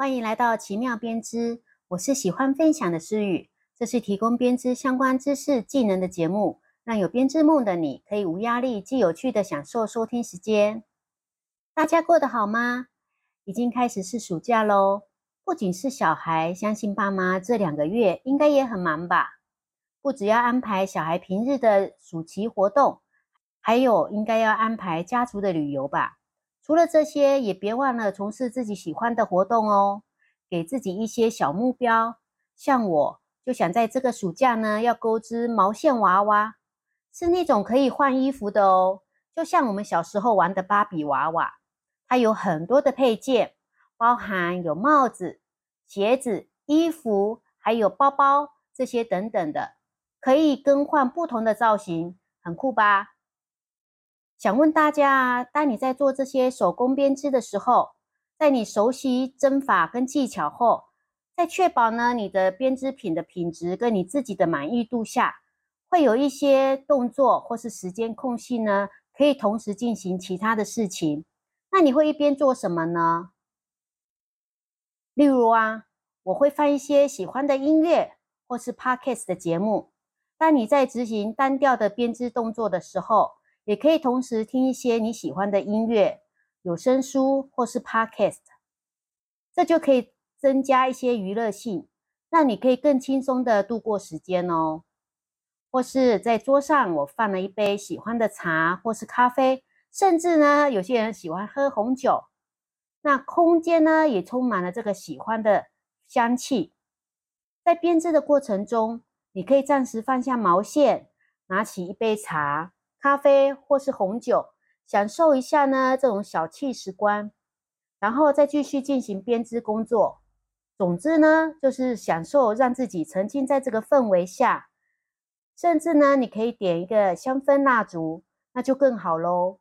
欢迎来到奇妙编织，我是喜欢分享的诗雨。这是提供编织相关知识、技能的节目，让有编织梦的你可以无压力、既有趣的享受收听时间。大家过得好吗？已经开始是暑假喽，不仅是小孩，相信爸妈这两个月应该也很忙吧？不只要安排小孩平日的暑期活动，还有应该要安排家族的旅游吧？除了这些，也别忘了从事自己喜欢的活动哦，给自己一些小目标。像我就想在这个暑假呢，要钩织毛线娃娃，是那种可以换衣服的哦，就像我们小时候玩的芭比娃娃。它有很多的配件，包含有帽子、鞋子、衣服，还有包包这些等等的，可以更换不同的造型，很酷吧？想问大家，当你在做这些手工编织的时候，在你熟悉针法跟技巧后，在确保呢你的编织品的品质跟你自己的满意度下，会有一些动作或是时间空隙呢，可以同时进行其他的事情。那你会一边做什么呢？例如啊，我会放一些喜欢的音乐或是 podcast 的节目。当你在执行单调的编织动作的时候，也可以同时听一些你喜欢的音乐、有声书或是 podcast，这就可以增加一些娱乐性，让你可以更轻松的度过时间哦。或是在桌上，我放了一杯喜欢的茶或是咖啡，甚至呢，有些人喜欢喝红酒。那空间呢，也充满了这个喜欢的香气。在编织的过程中，你可以暂时放下毛线，拿起一杯茶。咖啡或是红酒，享受一下呢这种小憩时光，然后再继续进行编织工作。总之呢，就是享受让自己沉浸在这个氛围下，甚至呢，你可以点一个香氛蜡烛，那就更好喽。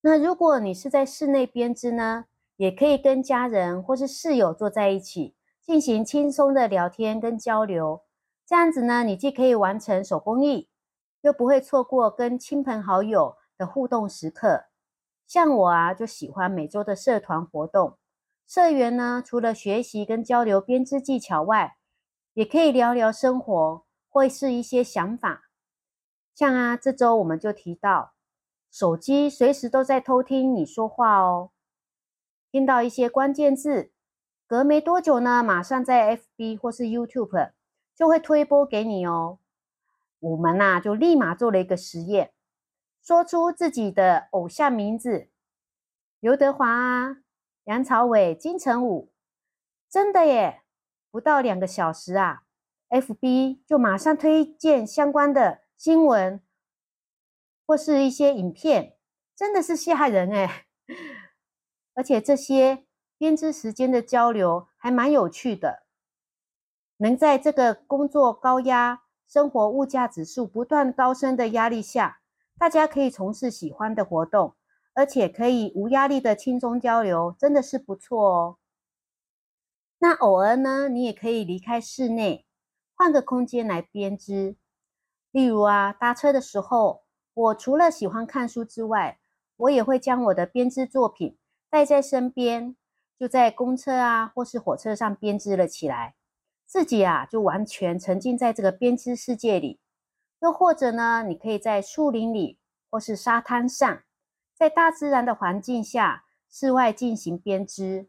那如果你是在室内编织呢，也可以跟家人或是室友坐在一起，进行轻松的聊天跟交流。这样子呢，你既可以完成手工艺。又不会错过跟亲朋好友的互动时刻。像我啊，就喜欢每周的社团活动。社员呢，除了学习跟交流编织技巧外，也可以聊聊生活，或是一些想法。像啊，这周我们就提到，手机随时都在偷听你说话哦。听到一些关键字，隔没多久呢，马上在 FB 或是 YouTube 就会推播给你哦。我们呐，就立马做了一个实验，说出自己的偶像名字：刘德华啊、梁朝伟、金城武。真的耶！不到两个小时啊，FB 就马上推荐相关的新闻或是一些影片，真的是吓人哎！而且这些编织时间的交流还蛮有趣的，能在这个工作高压。生活物价指数不断高升的压力下，大家可以从事喜欢的活动，而且可以无压力的轻松交流，真的是不错哦。那偶尔呢，你也可以离开室内，换个空间来编织。例如啊，搭车的时候，我除了喜欢看书之外，我也会将我的编织作品带在身边，就在公车啊或是火车上编织了起来。自己啊，就完全沉浸在这个编织世界里。又或者呢，你可以在树林里，或是沙滩上，在大自然的环境下，室外进行编织。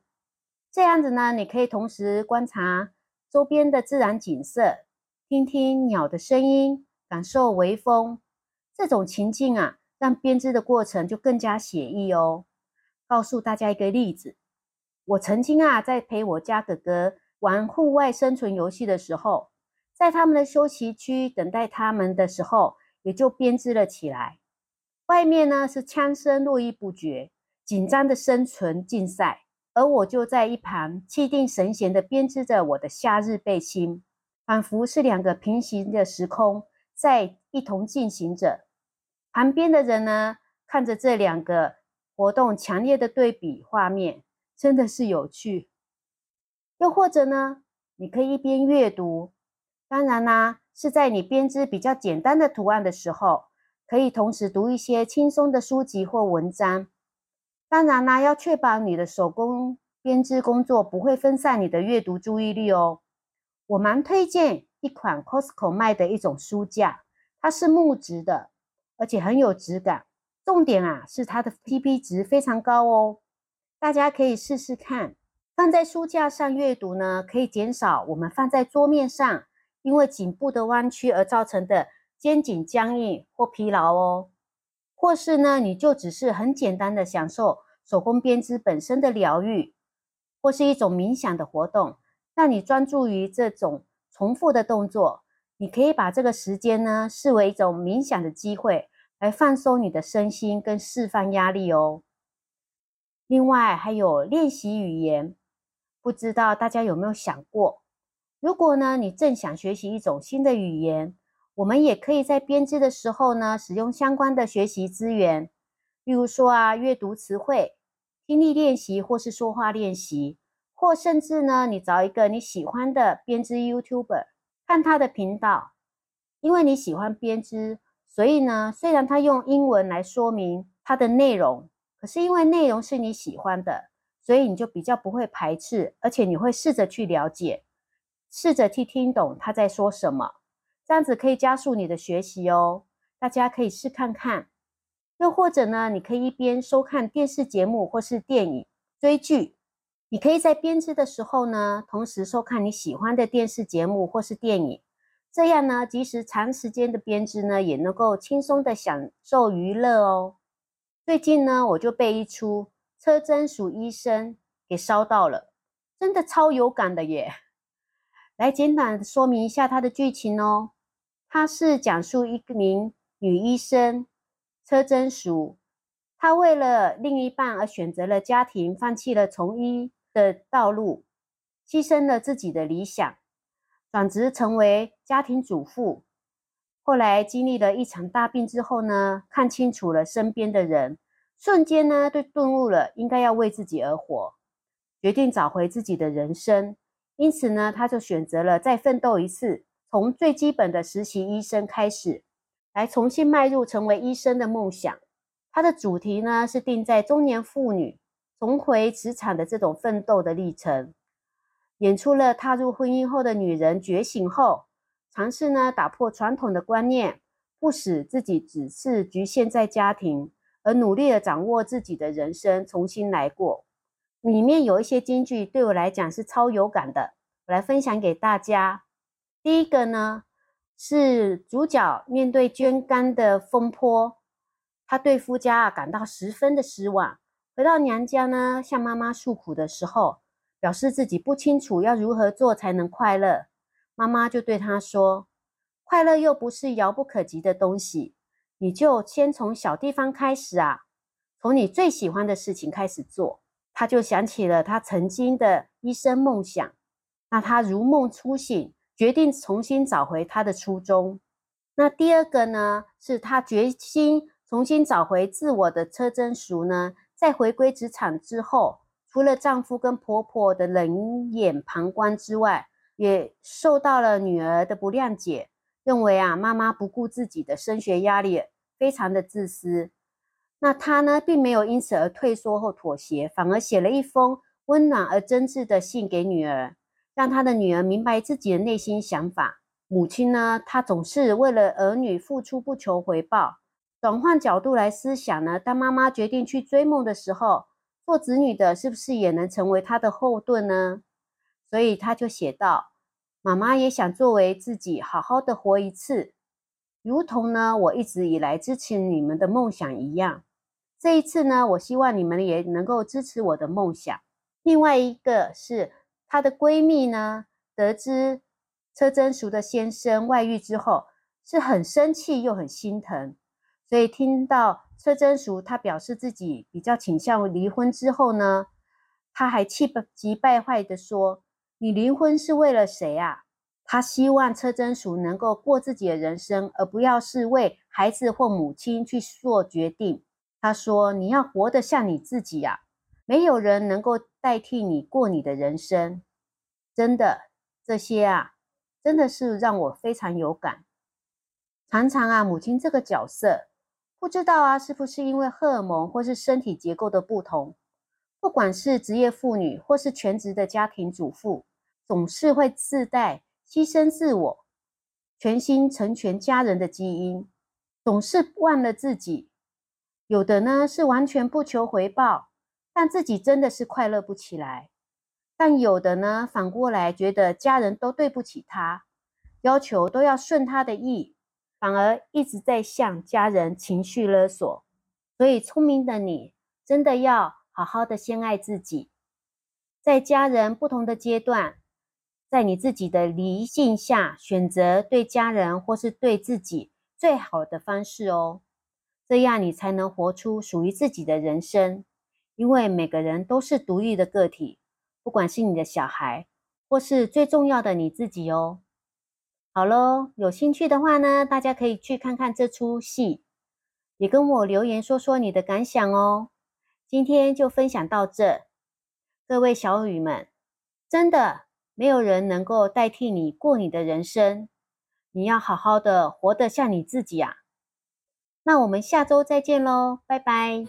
这样子呢，你可以同时观察周边的自然景色，听听鸟的声音，感受微风。这种情境啊，让编织的过程就更加写意哦。告诉大家一个例子，我曾经啊，在陪我家哥哥。玩户外生存游戏的时候，在他们的休息区等待他们的时候，也就编织了起来。外面呢是枪声络绎不绝，紧张的生存竞赛，而我就在一旁气定神闲的编织着我的夏日背心，仿佛是两个平行的时空在一同进行着。旁边的人呢，看着这两个活动强烈的对比画面，真的是有趣。又或者呢，你可以一边阅读，当然啦，是在你编织比较简单的图案的时候，可以同时读一些轻松的书籍或文章。当然啦，要确保你的手工编织工作不会分散你的阅读注意力哦。我蛮推荐一款 Costco 卖的一种书架，它是木质的，而且很有质感。重点啊是它的 PP 值非常高哦，大家可以试试看。放在书架上阅读呢，可以减少我们放在桌面上因为颈部的弯曲而造成的肩颈僵硬或疲劳哦。或是呢，你就只是很简单的享受手工编织本身的疗愈，或是一种冥想的活动，让你专注于这种重复的动作。你可以把这个时间呢视为一种冥想的机会。来放松你的身心跟释放压力哦。另外还有练习语言，不知道大家有没有想过，如果呢你正想学习一种新的语言，我们也可以在编织的时候呢使用相关的学习资源，例如说啊阅读词汇、听力练习或是说话练习，或甚至呢你找一个你喜欢的编织 YouTuber 看他的频道，因为你喜欢编织。所以呢，虽然他用英文来说明它的内容，可是因为内容是你喜欢的，所以你就比较不会排斥，而且你会试着去了解，试着去听懂他在说什么，这样子可以加速你的学习哦。大家可以试看看。又或者呢，你可以一边收看电视节目或是电影追剧，你可以在编织的时候呢，同时收看你喜欢的电视节目或是电影。这样呢，即使长时间的编织呢，也能够轻松的享受娱乐哦。最近呢，我就被一出车真淑医生给烧到了，真的超有感的耶！来简短说明一下它的剧情哦。它是讲述一名女医生车真淑，她为了另一半而选择了家庭，放弃了从医的道路，牺牲了自己的理想。转职成为家庭主妇，后来经历了一场大病之后呢，看清楚了身边的人，瞬间呢就顿悟了，应该要为自己而活，决定找回自己的人生。因此呢，他就选择了再奋斗一次，从最基本的实习医生开始，来重新迈入成为医生的梦想。他的主题呢是定在中年妇女重回职场的这种奋斗的历程。演出了踏入婚姻后的女人觉醒后，尝试呢打破传统的观念，不使自己只是局限在家庭，而努力的掌握自己的人生，重新来过。里面有一些金句对我来讲是超有感的，我来分享给大家。第一个呢是主角面对捐肝的风波，他对夫家啊感到十分的失望，回到娘家呢向妈妈诉苦的时候。表示自己不清楚要如何做才能快乐，妈妈就对他说：“快乐又不是遥不可及的东西，你就先从小地方开始啊，从你最喜欢的事情开始做。”他就想起了他曾经的医生梦想，那他如梦初醒，决定重新找回他的初衷。那第二个呢，是他决心重新找回自我的车真淑呢，在回归职场之后。除了丈夫跟婆婆的冷眼旁观之外，也受到了女儿的不谅解，认为啊妈妈不顾自己的升学压力，非常的自私。那她呢，并没有因此而退缩或妥协，反而写了一封温暖而真挚的信给女儿，让她的女儿明白自己的内心想法。母亲呢，她总是为了儿女付出不求回报。转换角度来思想呢，当妈妈决定去追梦的时候。做子女的，是不是也能成为他的后盾呢？所以他就写道：“妈妈也想作为自己好好的活一次，如同呢我一直以来支持你们的梦想一样。这一次呢，我希望你们也能够支持我的梦想。”另外一个是她的闺蜜呢，得知车真淑的先生外遇之后，是很生气又很心疼，所以听到。车真淑，她表示自己比较倾向离婚之后呢，她还气急败坏的说：“你离婚是为了谁啊？”他希望车真淑能够过自己的人生，而不要是为孩子或母亲去做决定。他说：“你要活得像你自己呀，没有人能够代替你过你的人生。”真的，这些啊，真的是让我非常有感。常常啊，母亲这个角色。不知道啊，是不是因为荷尔蒙或是身体结构的不同，不管是职业妇女或是全职的家庭主妇，总是会自带牺牲自我、全心成全家人的基因，总是忘了自己。有的呢是完全不求回报，但自己真的是快乐不起来；但有的呢反过来觉得家人都对不起他，要求都要顺他的意，反而一直在向家人情绪勒索。所以聪明的你，真的要。好好的先爱自己，在家人不同的阶段，在你自己的理性下选择对家人或是对自己最好的方式哦，这样你才能活出属于自己的人生。因为每个人都是独立的个体，不管是你的小孩，或是最重要的你自己哦。好喽，有兴趣的话呢，大家可以去看看这出戏，也跟我留言说说你的感想哦。今天就分享到这，各位小雨们，真的没有人能够代替你过你的人生，你要好好的活得像你自己啊！那我们下周再见喽，拜拜。